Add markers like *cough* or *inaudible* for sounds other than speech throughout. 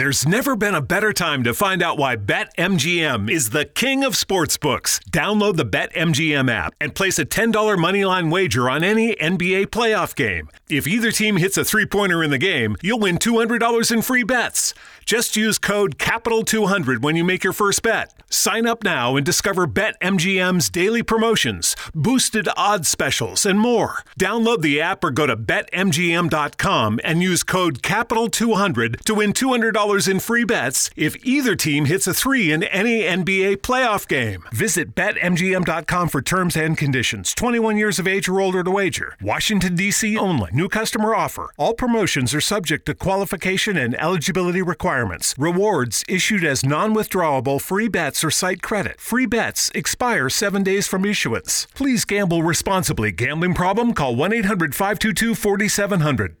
There's never been a better time to find out why BetMGM is the king of sportsbooks. Download the BetMGM app and place a $10 moneyline wager on any NBA playoff game. If either team hits a three pointer in the game, you'll win $200 in free bets. Just use code CAPITAL200 when you make your first bet. Sign up now and discover BetMGM's daily promotions, boosted odds specials, and more. Download the app or go to BetMGM.com and use code CAPITAL200 to win $200 in free bets if either team hits a three in any NBA playoff game. Visit BetMGM.com for terms and conditions. 21 years of age or older to wager. Washington, D.C. only. New customer offer. All promotions are subject to qualification and eligibility requirements. Rewards issued as non withdrawable free bets or site credit. Free bets expire seven days from issuance. Please gamble responsibly. Gambling problem? Call 1 800 522 4700.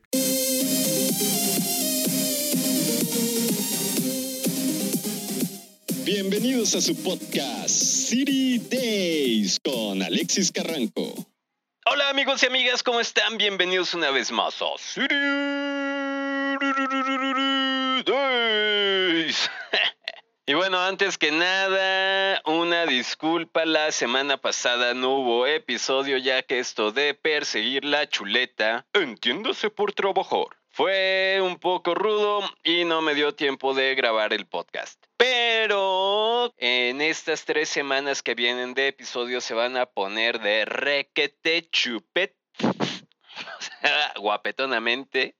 Bienvenidos a su podcast City Days con Alexis Carranco. Hola amigos y amigas, ¿cómo están? Bienvenidos una vez más a City Y bueno, antes que nada, una disculpa, la semana pasada no hubo episodio ya que esto de perseguir la chuleta, entiéndase por trabajar, fue un poco rudo y no me dio tiempo de grabar el podcast. Pero en estas tres semanas que vienen de episodio se van a poner de requete *laughs* guapetonamente,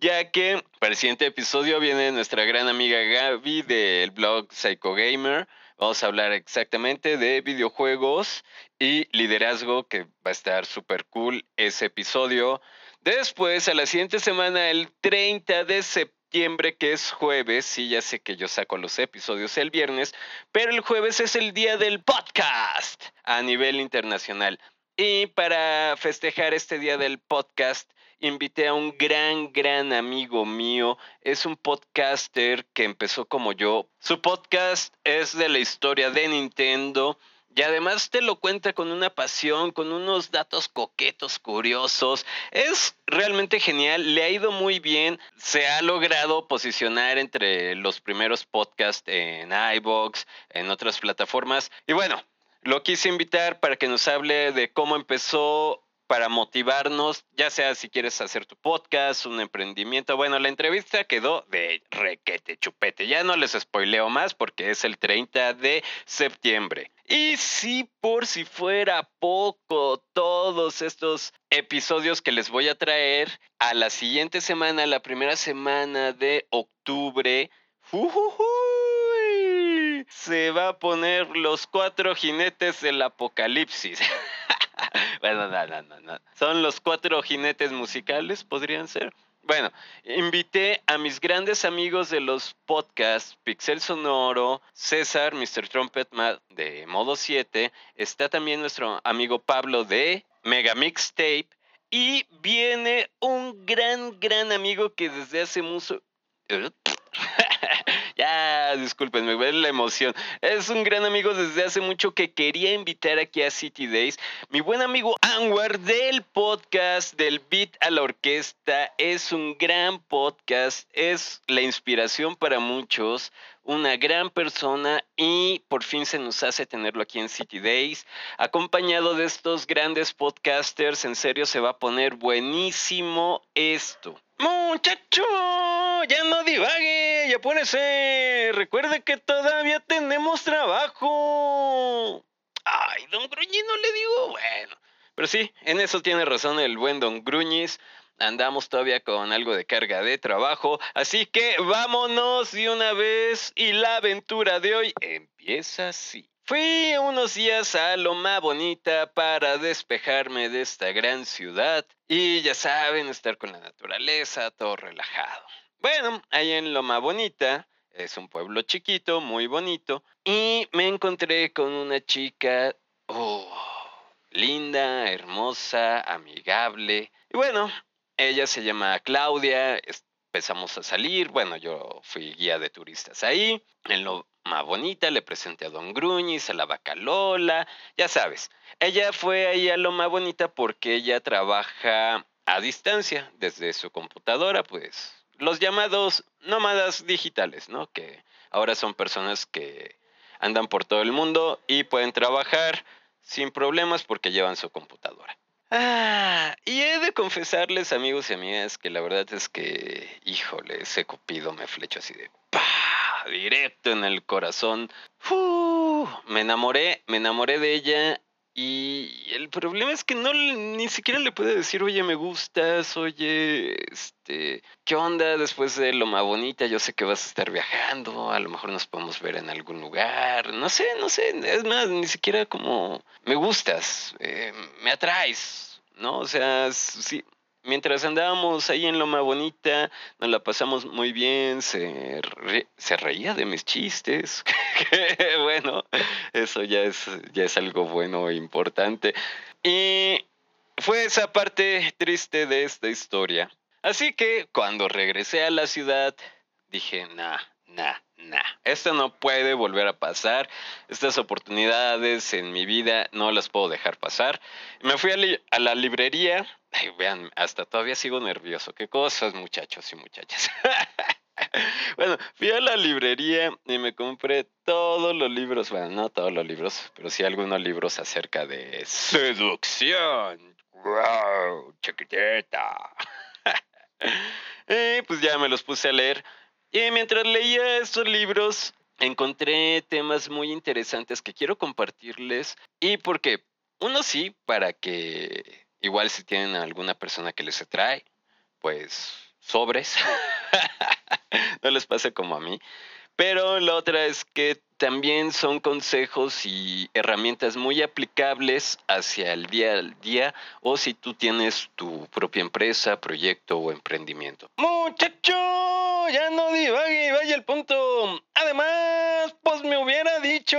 ya que para el siguiente episodio viene nuestra gran amiga Gaby del blog Psycho Gamer. Vamos a hablar exactamente de videojuegos y liderazgo, que va a estar súper cool ese episodio. Después, a la siguiente semana, el 30 de septiembre, que es jueves, sí, ya sé que yo saco los episodios el viernes, pero el jueves es el día del podcast a nivel internacional. Y para festejar este día del podcast, invité a un gran, gran amigo mío. Es un podcaster que empezó como yo. Su podcast es de la historia de Nintendo. Y además te lo cuenta con una pasión, con unos datos coquetos, curiosos. Es realmente genial, le ha ido muy bien. Se ha logrado posicionar entre los primeros podcasts en iBox, en otras plataformas. Y bueno, lo quise invitar para que nos hable de cómo empezó para motivarnos, ya sea si quieres hacer tu podcast, un emprendimiento. Bueno, la entrevista quedó de requete chupete. Ya no les spoileo más porque es el 30 de septiembre. Y si por si fuera poco, todos estos episodios que les voy a traer a la siguiente semana, la primera semana de octubre, se va a poner los cuatro jinetes del apocalipsis. *laughs* bueno, no, no, no, no. Son los cuatro jinetes musicales, podrían ser. Bueno, invité a mis grandes amigos de los podcasts, Pixel Sonoro, César, Mr. Trumpet de Modo 7, está también nuestro amigo Pablo de Mega Mixtape y viene un gran, gran amigo que desde hace mucho... Ya, discúlpenme, ve la emoción. Es un gran amigo desde hace mucho que quería invitar aquí a City Days. Mi buen amigo Anwar del podcast del Beat a la Orquesta es un gran podcast, es la inspiración para muchos una gran persona y por fin se nos hace tenerlo aquí en City Days, acompañado de estos grandes podcasters. En serio, se va a poner buenísimo esto. Muchacho, ya no divague, ya apúrese. Recuerde que todavía tenemos trabajo. Ay, don Gruñiz, no le digo, bueno. Pero sí, en eso tiene razón el buen don Gruñiz. Andamos todavía con algo de carga de trabajo, así que vámonos de una vez y la aventura de hoy empieza así. Fui unos días a Loma Bonita para despejarme de esta gran ciudad y ya saben, estar con la naturaleza, todo relajado. Bueno, ahí en Loma Bonita, es un pueblo chiquito, muy bonito, y me encontré con una chica, oh, linda, hermosa, amigable. Y bueno, ella se llama Claudia, empezamos a salir, bueno, yo fui guía de turistas ahí, en lo más bonita, le presenté a Don Gruñiz, a la vaca Lola, ya sabes. Ella fue ahí a lo más bonita porque ella trabaja a distancia desde su computadora, pues los llamados nómadas digitales, ¿no? Que ahora son personas que andan por todo el mundo y pueden trabajar sin problemas porque llevan su computadora. Ah, y he de confesarles, amigos y amigas, que la verdad es que, híjole, ese cupido me flecho así de ¡pah! directo en el corazón. me enamoré, me enamoré de ella y el problema es que no ni siquiera le puedo decir, oye, me gustas, oye, este, ¿qué onda después de lo más bonita? Yo sé que vas a estar viajando, a lo mejor nos podemos ver en algún lugar, no sé, no sé, es más, ni siquiera como, me gustas, eh, me atraes, ¿no? O sea, sí, mientras andábamos ahí en Loma Bonita, nos la pasamos muy bien, se, se reía de mis chistes. *laughs* bueno, eso ya es, ya es algo bueno e importante. Y fue esa parte triste de esta historia. Así que cuando regresé a la ciudad, dije, nah, nah, nah, esto no puede volver a pasar. Estas oportunidades en mi vida no las puedo dejar pasar. Me fui a, la librería. Ay, vean, hasta todavía sigo nervioso. Qué cosas, muchachos y muchachas. *laughs* bueno, fui a la librería y me compré todos los libros. Bueno, no todos los libros, pero sí algunos libros acerca de seducción. ¡Wow! Chiquitita. *laughs* y pues ya me los puse a leer. Y mientras leía estos libros, encontré temas muy interesantes que quiero compartirles. Y porque, uno sí, para que igual si tienen alguna persona que les atrae, pues sobres, *laughs* no les pase como a mí. Pero la otra es que también son consejos y herramientas muy aplicables hacia el día al día o si tú tienes tu propia empresa, proyecto o emprendimiento. Muchacho, ya no divague, vaya el punto. Además, pues me hubiera dicho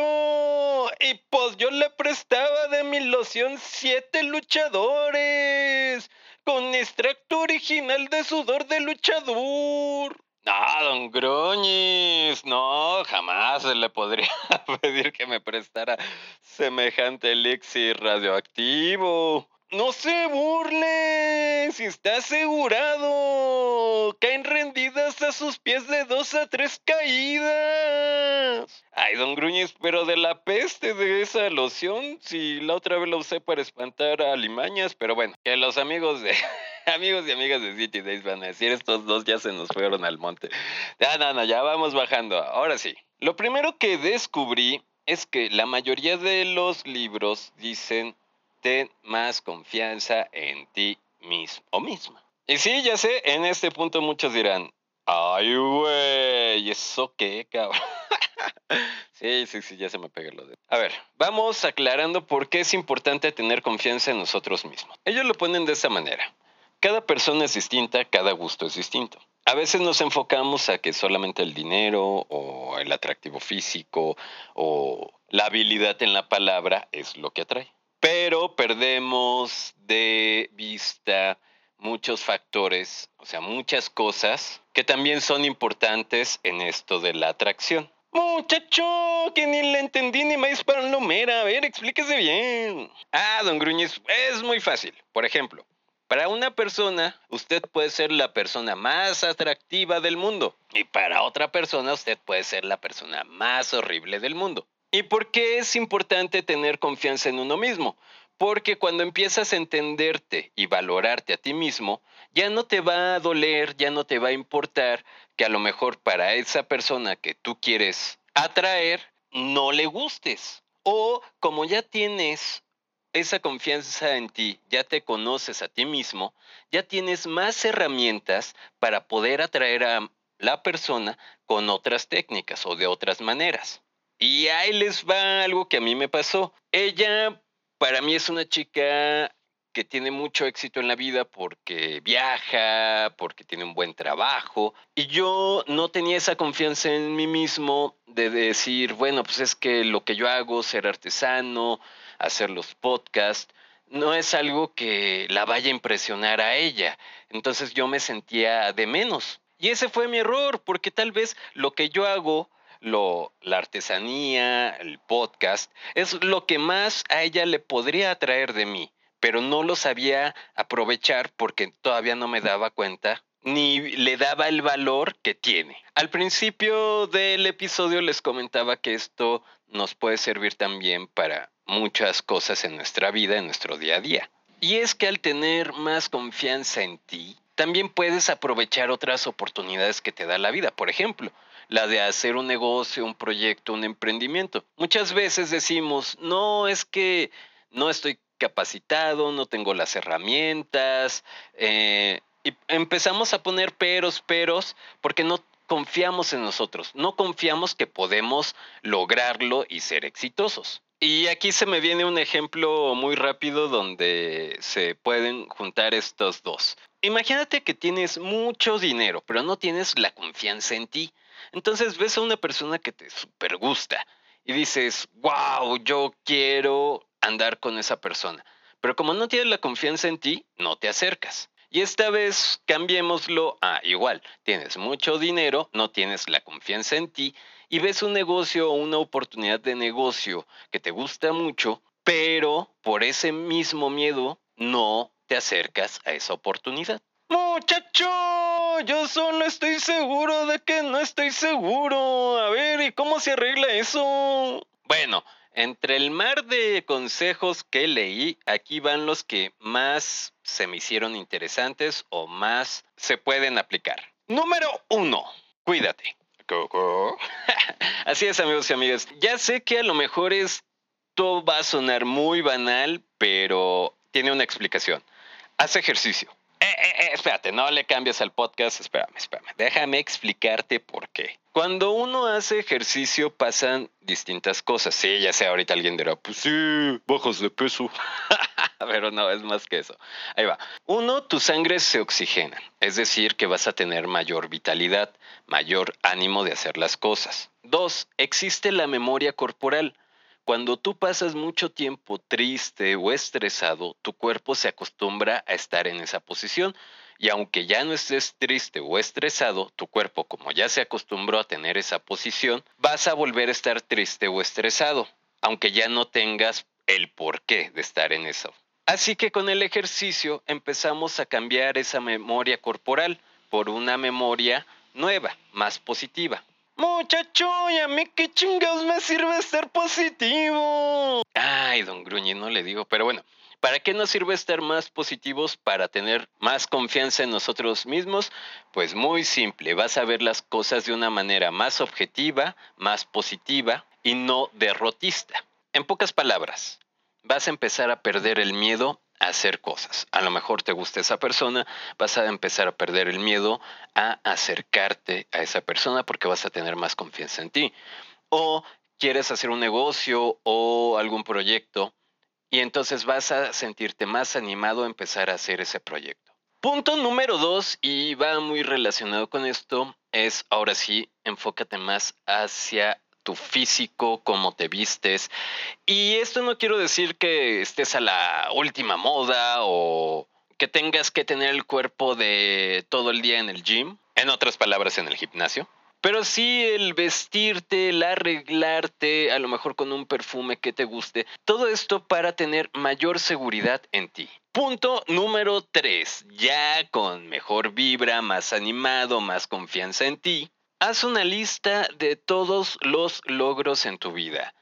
y pues yo le prestaba de mi loción siete luchadores con extracto original de sudor de luchador. No, don Gruñis, no, jamás se le podría *laughs* pedir que me prestara semejante elixir radioactivo. No se burle, si está asegurado. Caen rendidas a sus pies de dos a tres caídas. Ay, don Gruñis, pero de la peste de esa loción, si la otra vez la usé para espantar a limañas, pero bueno, que los amigos de *laughs* amigos y amigas de City Days van a decir, estos dos ya se nos fueron al monte. Ya, no, no, ya vamos bajando. Ahora sí. Lo primero que descubrí es que la mayoría de los libros dicen ten más confianza en ti mismo o misma. Y sí, ya sé, en este punto muchos dirán, ay, güey, ¿eso qué, cabrón? *laughs* sí, sí, sí, ya se me pega lo de... A ver, vamos aclarando por qué es importante tener confianza en nosotros mismos. Ellos lo ponen de esa manera. Cada persona es distinta, cada gusto es distinto. A veces nos enfocamos a que solamente el dinero o el atractivo físico o la habilidad en la palabra es lo que atrae pero perdemos de vista muchos factores, o sea, muchas cosas que también son importantes en esto de la atracción. Muchacho, que ni le entendí ni más para A ver, explíquese bien. Ah, don Gruñiz, es muy fácil. Por ejemplo, para una persona, usted puede ser la persona más atractiva del mundo. Y para otra persona, usted puede ser la persona más horrible del mundo. ¿Y por qué es importante tener confianza en uno mismo? Porque cuando empiezas a entenderte y valorarte a ti mismo, ya no te va a doler, ya no te va a importar que a lo mejor para esa persona que tú quieres atraer, no le gustes. O como ya tienes esa confianza en ti, ya te conoces a ti mismo, ya tienes más herramientas para poder atraer a la persona con otras técnicas o de otras maneras. Y ahí les va algo que a mí me pasó. Ella para mí es una chica que tiene mucho éxito en la vida porque viaja, porque tiene un buen trabajo. Y yo no tenía esa confianza en mí mismo de decir, bueno, pues es que lo que yo hago, ser artesano, hacer los podcasts, no es algo que la vaya a impresionar a ella. Entonces yo me sentía de menos. Y ese fue mi error, porque tal vez lo que yo hago lo, la artesanía, el podcast, es lo que más a ella le podría atraer de mí, pero no lo sabía aprovechar porque todavía no me daba cuenta ni le daba el valor que tiene. Al principio del episodio les comentaba que esto nos puede servir también para muchas cosas en nuestra vida, en nuestro día a día. Y es que al tener más confianza en ti, también puedes aprovechar otras oportunidades que te da la vida. Por ejemplo, la de hacer un negocio, un proyecto, un emprendimiento. Muchas veces decimos, no, es que no estoy capacitado, no tengo las herramientas, eh, y empezamos a poner peros, peros, porque no confiamos en nosotros, no confiamos que podemos lograrlo y ser exitosos. Y aquí se me viene un ejemplo muy rápido donde se pueden juntar estos dos. Imagínate que tienes mucho dinero, pero no tienes la confianza en ti. Entonces ves a una persona que te super gusta y dices, wow, yo quiero andar con esa persona. Pero como no tienes la confianza en ti, no te acercas. Y esta vez cambiémoslo a igual, tienes mucho dinero, no tienes la confianza en ti y ves un negocio o una oportunidad de negocio que te gusta mucho, pero por ese mismo miedo no te acercas a esa oportunidad. Muchacho, yo solo estoy seguro de que no estoy seguro. A ver, ¿y cómo se arregla eso? Bueno, entre el mar de consejos que leí, aquí van los que más se me hicieron interesantes o más se pueden aplicar. Número uno, cuídate. *laughs* Así es, amigos y amigas. Ya sé que a lo mejor esto va a sonar muy banal, pero tiene una explicación. Haz ejercicio. Eh, eh, eh, espérate, no le cambies al podcast. Espérame, espérame. Déjame explicarte por qué. Cuando uno hace ejercicio pasan distintas cosas. Sí, ya sé, ahorita alguien dirá, pues sí, bajos de peso. *laughs* Pero no, es más que eso. Ahí va. Uno, tu sangre se oxigena. Es decir, que vas a tener mayor vitalidad, mayor ánimo de hacer las cosas. Dos, existe la memoria corporal. Cuando tú pasas mucho tiempo triste o estresado, tu cuerpo se acostumbra a estar en esa posición y aunque ya no estés triste o estresado, tu cuerpo como ya se acostumbró a tener esa posición, vas a volver a estar triste o estresado, aunque ya no tengas el porqué de estar en eso. Así que con el ejercicio empezamos a cambiar esa memoria corporal por una memoria nueva, más positiva. Muchacho, ¿y a mí qué chingados me sirve estar positivo? Ay, don Gruñi, no le digo, pero bueno, ¿para qué nos sirve estar más positivos? Para tener más confianza en nosotros mismos. Pues muy simple, vas a ver las cosas de una manera más objetiva, más positiva y no derrotista. En pocas palabras, vas a empezar a perder el miedo hacer cosas. A lo mejor te gusta esa persona, vas a empezar a perder el miedo a acercarte a esa persona porque vas a tener más confianza en ti. O quieres hacer un negocio o algún proyecto y entonces vas a sentirte más animado a empezar a hacer ese proyecto. Punto número dos, y va muy relacionado con esto, es ahora sí, enfócate más hacia tu físico, cómo te vistes. Y esto no quiero decir que estés a la última moda o que tengas que tener el cuerpo de todo el día en el gym, en otras palabras, en el gimnasio. Pero sí el vestirte, el arreglarte, a lo mejor con un perfume que te guste, todo esto para tener mayor seguridad en ti. Punto número 3. Ya con mejor vibra, más animado, más confianza en ti, Haz una lista de todos los logros en tu vida.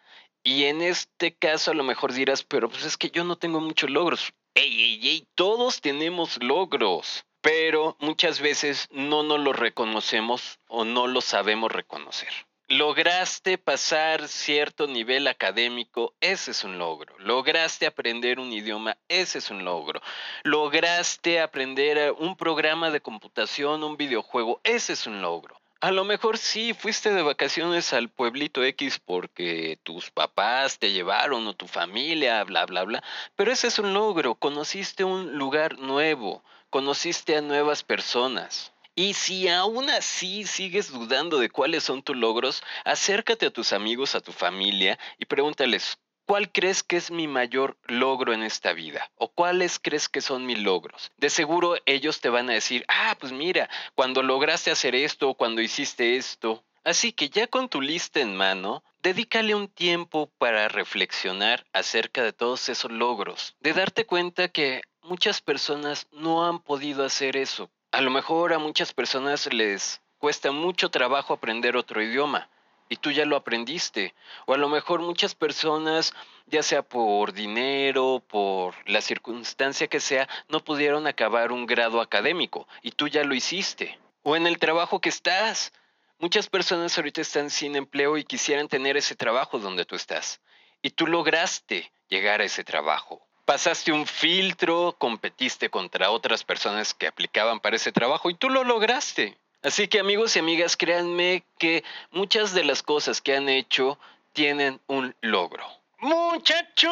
Y en este caso a lo mejor dirás, pero pues es que yo no tengo muchos logros. Ey, ey, ey, todos tenemos logros, pero muchas veces no nos los reconocemos o no los sabemos reconocer. Lograste pasar cierto nivel académico, ese es un logro. Lograste aprender un idioma, ese es un logro. Lograste aprender un programa de computación, un videojuego, ese es un logro. A lo mejor sí fuiste de vacaciones al pueblito X porque tus papás te llevaron o tu familia, bla, bla, bla. Pero ese es un logro. Conociste un lugar nuevo, conociste a nuevas personas. Y si aún así sigues dudando de cuáles son tus logros, acércate a tus amigos, a tu familia y pregúntales, ¿Cuál crees que es mi mayor logro en esta vida? ¿O cuáles crees que son mis logros? De seguro ellos te van a decir, ah, pues mira, cuando lograste hacer esto o cuando hiciste esto. Así que ya con tu lista en mano, dedícale un tiempo para reflexionar acerca de todos esos logros, de darte cuenta que muchas personas no han podido hacer eso A lo mejor a muchas personas les cuesta mucho trabajo aprender otro idioma y tú ya lo aprendiste. O a lo mejor muchas personas, ya sea por dinero, por la circunstancia que sea, no pudieron acabar un grado académico y tú ya lo hiciste. O en el trabajo que estás. Muchas personas ahorita están sin empleo y quisieran tener ese trabajo donde tú estás. Y tú lograste llegar a ese trabajo. Pasaste un filtro, competiste contra otras personas que aplicaban para ese trabajo y tú lo lograste. Así que amigos y amigas, créanme que muchas de las cosas que han hecho tienen un logro. Muchacho,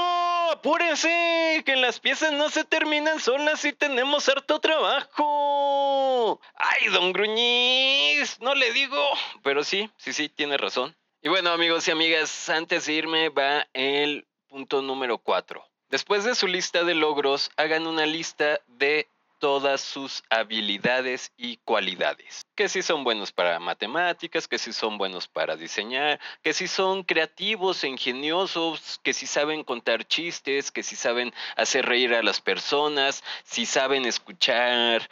apúrese, que las piezas no se terminan solas y tenemos harto trabajo. Ay, don Gruñiz, no le digo, pero sí, sí, sí, tiene razón. Y bueno, amigos y amigas, antes de irme va el punto número 4. Después de su lista de logros, hagan una lista de todas sus habilidades y cualidades. Que si son buenos para matemáticas, que si son buenos para diseñar, que si son creativos e ingeniosos, que si saben contar chistes, que si saben hacer reír a las personas, si saben escuchar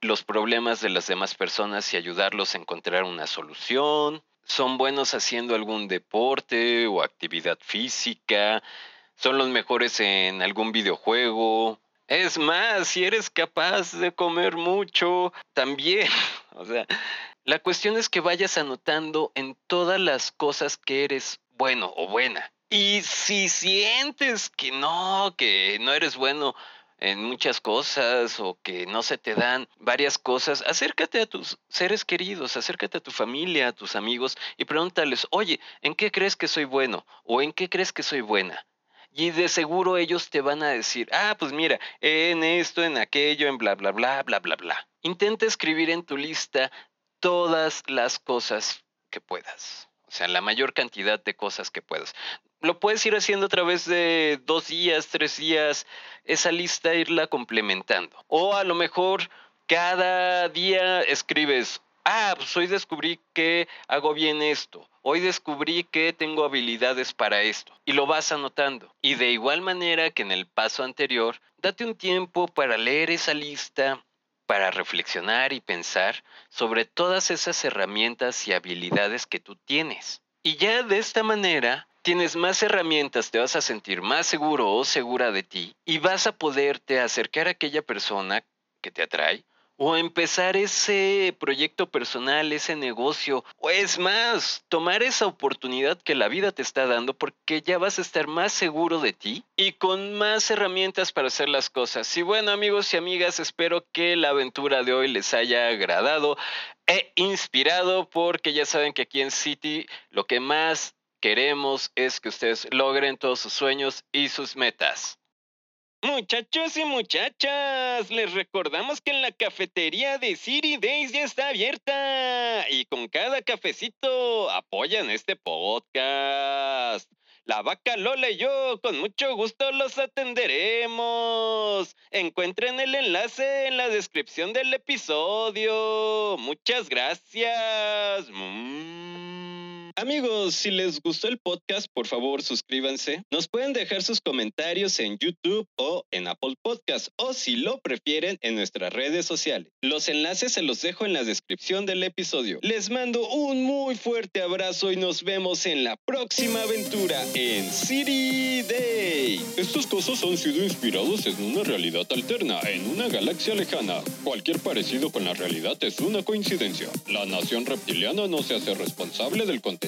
los problemas de las demás personas y ayudarlos a encontrar una solución. Son buenos haciendo algún deporte o actividad física. Son los mejores en algún videojuego es más, si eres capaz de comer mucho, también. *laughs* O sea, la cuestión es que vayas anotando en todas las cosas que eres bueno o buena. Y si sientes que no, que no eres bueno en muchas cosas o que no se te dan varias cosas, acércate a tus seres queridos, acércate a tu familia, a tus amigos y pregúntales, oye, ¿en qué crees que soy bueno? ¿O en qué crees que soy buena? Y de seguro ellos te van a decir, ah, pues mira, en esto, en aquello, en bla, bla, bla, bla, bla, bla. Intenta escribir en tu lista todas las cosas que puedas. O sea, la mayor cantidad de cosas que puedas. Lo puedes ir haciendo a través de dos días, tres días, esa lista irla complementando. O a lo mejor cada día escribes ah, pues hoy descubrí que hago bien esto, hoy descubrí que tengo habilidades para esto, y lo vas anotando. Y de igual manera que en el paso anterior, date un tiempo para leer esa lista, para reflexionar y pensar sobre todas esas herramientas y habilidades que tú tienes. Y ya de esta manera tienes más herramientas, te vas a sentir más seguro o segura de ti y vas a poderte acercar a aquella persona que te atrae o empezar ese proyecto personal, ese negocio, o es más, tomar esa oportunidad que la vida te está dando porque ya vas a estar más seguro de ti y con más herramientas para hacer las cosas. Y bueno amigos y amigas, espero que la aventura de hoy les haya agradado e inspirado porque ya saben que aquí en City lo que más queremos es que ustedes logren todos sus sueños y sus metas. Muchachos y muchachas, les recordamos que la cafetería de City Days ya está abierta y con cada cafecito apoyan este podcast. La vaca Lola y yo con mucho gusto los atenderemos. Encuentren el enlace en la descripción del episodio. Muchas gracias. Mm. Amigos, si les gustó el podcast, por favor suscríbanse. Nos pueden dejar sus comentarios en YouTube o en Apple Podcast o si lo prefieren en nuestras redes sociales. Los enlaces se los dejo en la descripción del episodio. Les mando un muy fuerte abrazo y nos vemos en la próxima aventura en City Day. Estos cosas han sido inspirados en una realidad alterna, en una galaxia lejana. Cualquier parecido con la realidad es una coincidencia. La nación reptiliana no se hace responsable del contenido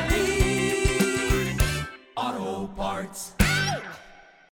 parts.